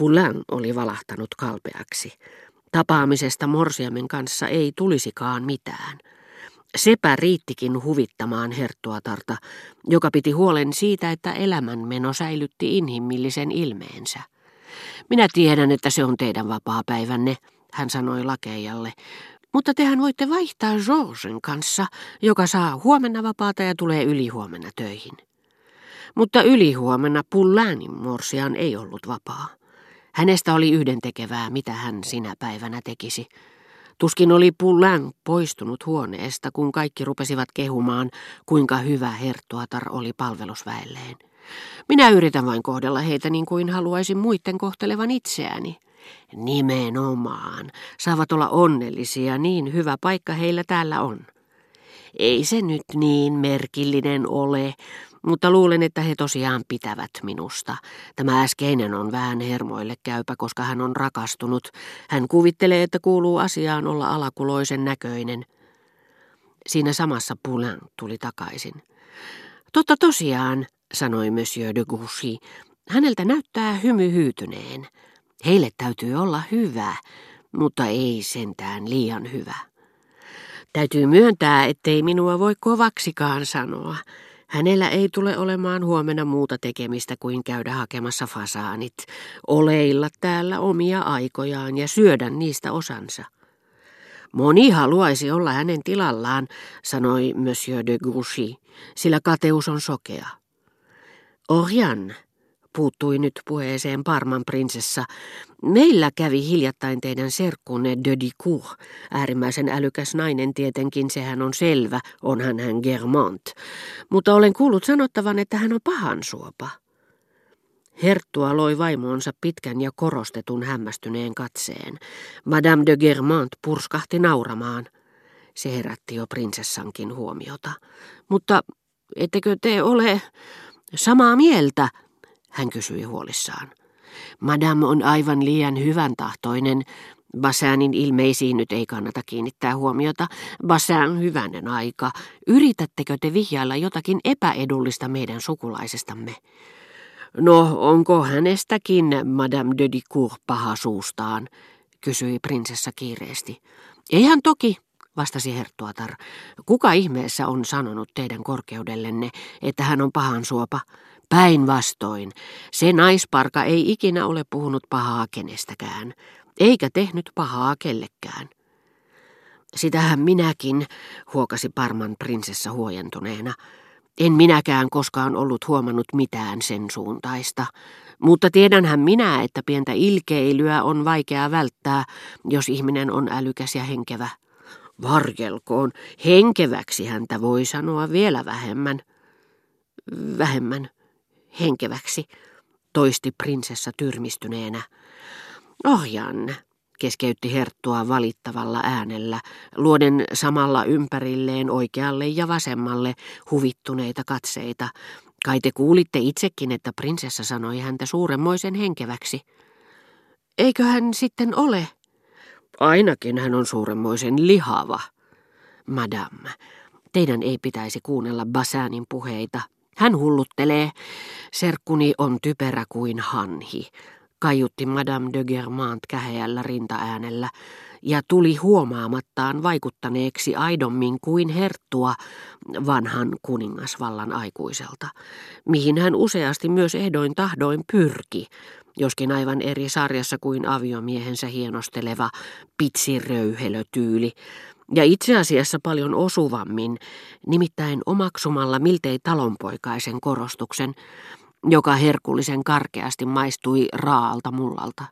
Poulain oli valahtanut kalpeaksi. Tapaamisesta Morsiamen kanssa ei tulisikaan mitään. Sepä riittikin huvittamaan herttuatarta, joka piti huolen siitä, että elämänmeno säilytti inhimillisen ilmeensä. Minä tiedän, että se on teidän vapaa-päivänne, hän sanoi lakeijalle, mutta tehän voitte vaihtaa Georgen kanssa, joka saa huomenna vapaata ja tulee ylihuomenna töihin. Mutta ylihuomenna Pulläänin morsian ei ollut vapaa. Hänestä oli yhdentekevää, mitä hän sinä päivänä tekisi. Tuskin oli Pullän poistunut huoneesta, kun kaikki rupesivat kehumaan, kuinka hyvä herttuatar oli palvelusväelleen. Minä yritän vain kohdella heitä niin kuin haluaisin muiden kohtelevan itseäni. Nimenomaan. Saavat olla onnellisia, niin hyvä paikka heillä täällä on. Ei se nyt niin merkillinen ole, mutta luulen, että he tosiaan pitävät minusta. Tämä äskeinen on vähän hermoille käypä, koska hän on rakastunut. Hän kuvittelee, että kuuluu asiaan olla alakuloisen näköinen. Siinä samassa Poulain tuli takaisin. Totta tosiaan, sanoi Monsieur de Gouchy. Häneltä näyttää hymy hyytyneen. Heille täytyy olla hyvä, mutta ei sentään liian hyvä. Täytyy myöntää, ettei minua voi kovaksikaan sanoa. Hänellä ei tule olemaan huomenna muuta tekemistä kuin käydä hakemassa fasaanit, oleilla täällä omia aikojaan ja syödä niistä osansa. Moni haluaisi olla hänen tilallaan, sanoi Monsieur de Gouchy, sillä kateus on sokea. Orjan, puuttui nyt puheeseen Parman prinsessa. Meillä kävi hiljattain teidän serkkunne de Dicourt, äärimmäisen älykäs nainen tietenkin, sehän on selvä, onhan hän Germont. Mutta olen kuullut sanottavan, että hän on pahan suopa. Herttua loi vaimoonsa pitkän ja korostetun hämmästyneen katseen. Madame de Germont purskahti nauramaan. Se herätti jo prinsessankin huomiota. Mutta ettekö te ole samaa mieltä, hän kysyi huolissaan. Madame on aivan liian hyvän tahtoinen. Bassanin ilmeisiin nyt ei kannata kiinnittää huomiota. Bassan hyvänen aika. Yritättekö te vihjailla jotakin epäedullista meidän sukulaisestamme? No, onko hänestäkin Madame de Dicourt paha suustaan? kysyi prinsessa kiireesti. Eihän toki, vastasi Herttuatar. Kuka ihmeessä on sanonut teidän korkeudellenne, että hän on pahan suopa? Päinvastoin, se naisparka ei ikinä ole puhunut pahaa kenestäkään, eikä tehnyt pahaa kellekään. Sitähän minäkin, huokasi Parman prinsessa huojentuneena. En minäkään koskaan ollut huomannut mitään sen suuntaista, mutta tiedänhän minä, että pientä ilkeilyä on vaikea välttää, jos ihminen on älykäs ja henkevä. Varjelkoon, henkeväksi häntä voi sanoa vielä vähemmän. Vähemmän henkeväksi, toisti prinsessa tyrmistyneenä. Ohjan, keskeytti herttua valittavalla äänellä, luoden samalla ympärilleen oikealle ja vasemmalle huvittuneita katseita. Kai te kuulitte itsekin, että prinsessa sanoi häntä suuremmoisen henkeväksi. Eikö hän sitten ole? Ainakin hän on suuremmoisen lihava. Madame, teidän ei pitäisi kuunnella Basanin puheita, hän hulluttelee. Serkkuni on typerä kuin hanhi, kaiutti Madame de Germant käheällä rintaäänellä ja tuli huomaamattaan vaikuttaneeksi aidommin kuin herttua vanhan kuningasvallan aikuiselta, mihin hän useasti myös ehdoin tahdoin pyrki, joskin aivan eri sarjassa kuin aviomiehensä hienosteleva pitsiröyhelötyyli, ja itse asiassa paljon osuvammin, nimittäin omaksumalla miltei talonpoikaisen korostuksen, joka herkullisen karkeasti maistui raalta mullalta.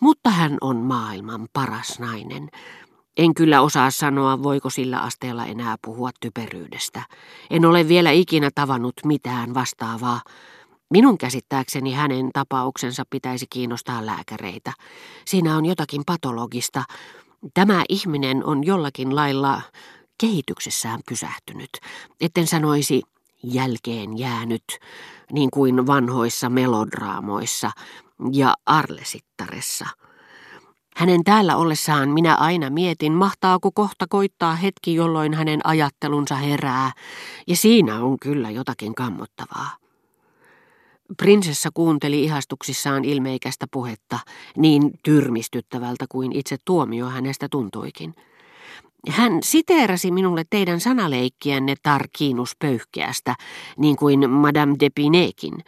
Mutta hän on maailman paras nainen. En kyllä osaa sanoa, voiko sillä asteella enää puhua typeryydestä. En ole vielä ikinä tavannut mitään vastaavaa. Minun käsittääkseni hänen tapauksensa pitäisi kiinnostaa lääkäreitä. Siinä on jotakin patologista, Tämä ihminen on jollakin lailla kehityksessään pysähtynyt, etten sanoisi jälkeen jäänyt, niin kuin vanhoissa melodraamoissa ja Arlesittaressa. Hänen täällä ollessaan minä aina mietin, mahtaako kohta koittaa hetki, jolloin hänen ajattelunsa herää, ja siinä on kyllä jotakin kammottavaa. Prinsessa kuunteli ihastuksissaan ilmeikästä puhetta, niin tyrmistyttävältä kuin itse tuomio hänestä tuntuikin. Hän siteerasi minulle teidän sanaleikkiänne tarkiinus pöyhkeästä, niin kuin Madame de Pinekin.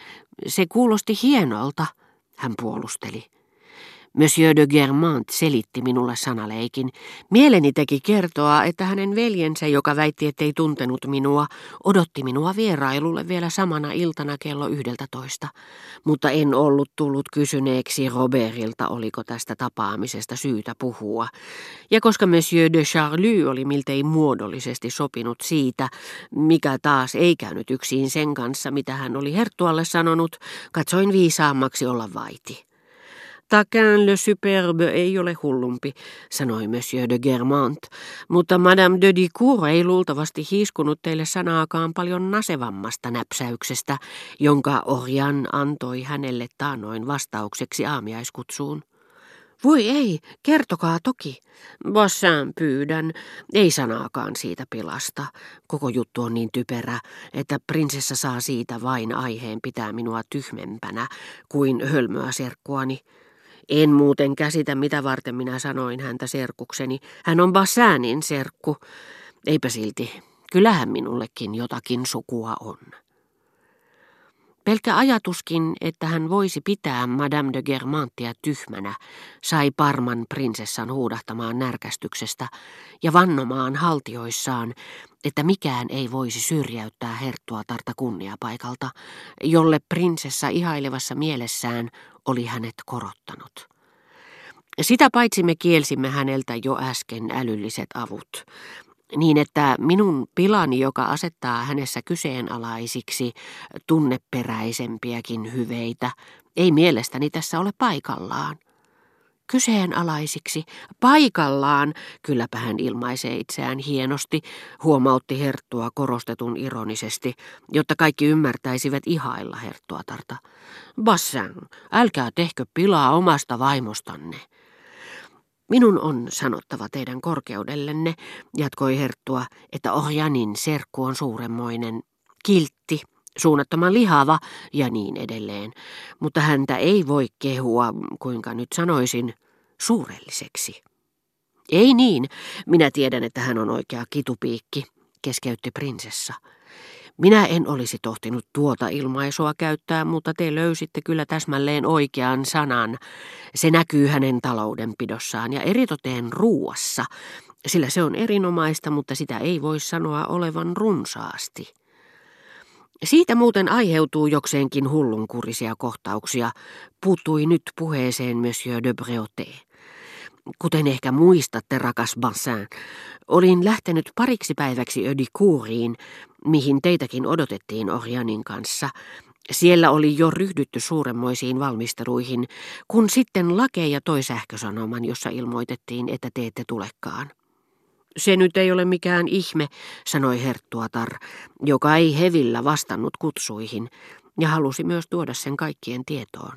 Se kuulosti hienolta, hän puolusteli. Monsieur de Germant selitti minulle sanaleikin. Mieleni teki kertoa, että hänen veljensä, joka väitti, ettei tuntenut minua, odotti minua vierailulle vielä samana iltana kello yhdeltä toista. Mutta en ollut tullut kysyneeksi Robertilta, oliko tästä tapaamisesta syytä puhua. Ja koska Monsieur de Charlie oli miltei muodollisesti sopinut siitä, mikä taas ei käynyt yksin sen kanssa, mitä hän oli Herttualle sanonut, katsoin viisaammaksi olla vaiti. Taquin le superbe ei ole hullumpi, sanoi Monsieur de Germant, mutta Madame de Dicour ei luultavasti hiiskunut teille sanaakaan paljon nasevammasta näpsäyksestä, jonka Orjan antoi hänelle taanoin vastaukseksi aamiaiskutsuun. Voi ei, kertokaa toki. Bassin pyydän, ei sanaakaan siitä pilasta. Koko juttu on niin typerä, että prinsessa saa siitä vain aiheen pitää minua tyhmempänä kuin hölmöä serkkuani. En muuten käsitä, mitä varten minä sanoin häntä serkukseni. Hän on Bassäänin serkku. Eipä silti. Kyllähän minullekin jotakin sukua on. Pelkkä ajatuskin, että hän voisi pitää Madame de Germantia tyhmänä, sai Parman prinsessan huudahtamaan närkästyksestä ja vannomaan haltioissaan, että mikään ei voisi syrjäyttää tarta kunniapaikalta, jolle prinsessa ihailevassa mielessään oli hänet korottanut. Sitä paitsi me kielsimme häneltä jo äsken älylliset avut, niin että minun pilani, joka asettaa hänessä kyseenalaisiksi tunneperäisempiäkin hyveitä, ei mielestäni tässä ole paikallaan. Kyseenalaisiksi, paikallaan, kylläpä hän ilmaisee itseään hienosti, huomautti Herttua korostetun ironisesti, jotta kaikki ymmärtäisivät ihailla Herttuatarta. Bassan, älkää tehkö pilaa omasta vaimostanne. Minun on sanottava teidän korkeudellenne, jatkoi Herttua, että Ohjanin serkku on suuremmoinen, kiltti, suunnattoman lihava ja niin edelleen, mutta häntä ei voi kehua, kuinka nyt sanoisin, suurelliseksi. Ei niin, minä tiedän, että hän on oikea kitupiikki, keskeytti prinsessa. Minä en olisi tohtinut tuota ilmaisua käyttää, mutta te löysitte kyllä täsmälleen oikean sanan. Se näkyy hänen taloudenpidossaan ja eritoteen ruuassa, sillä se on erinomaista, mutta sitä ei voi sanoa olevan runsaasti. Siitä muuten aiheutuu jokseenkin hullunkurisia kohtauksia, puuttui nyt puheeseen Monsieur de Breauté. Kuten ehkä muistatte, rakas Bassin, olin lähtenyt pariksi päiväksi Ödikuuriin, mihin teitäkin odotettiin Orjanin kanssa. Siellä oli jo ryhdytty suuremmoisiin valmisteluihin, kun sitten lakeja toi sähkösanoman, jossa ilmoitettiin, että te ette tulekaan. Se nyt ei ole mikään ihme, sanoi Herttuatar, joka ei hevillä vastannut kutsuihin ja halusi myös tuoda sen kaikkien tietoon.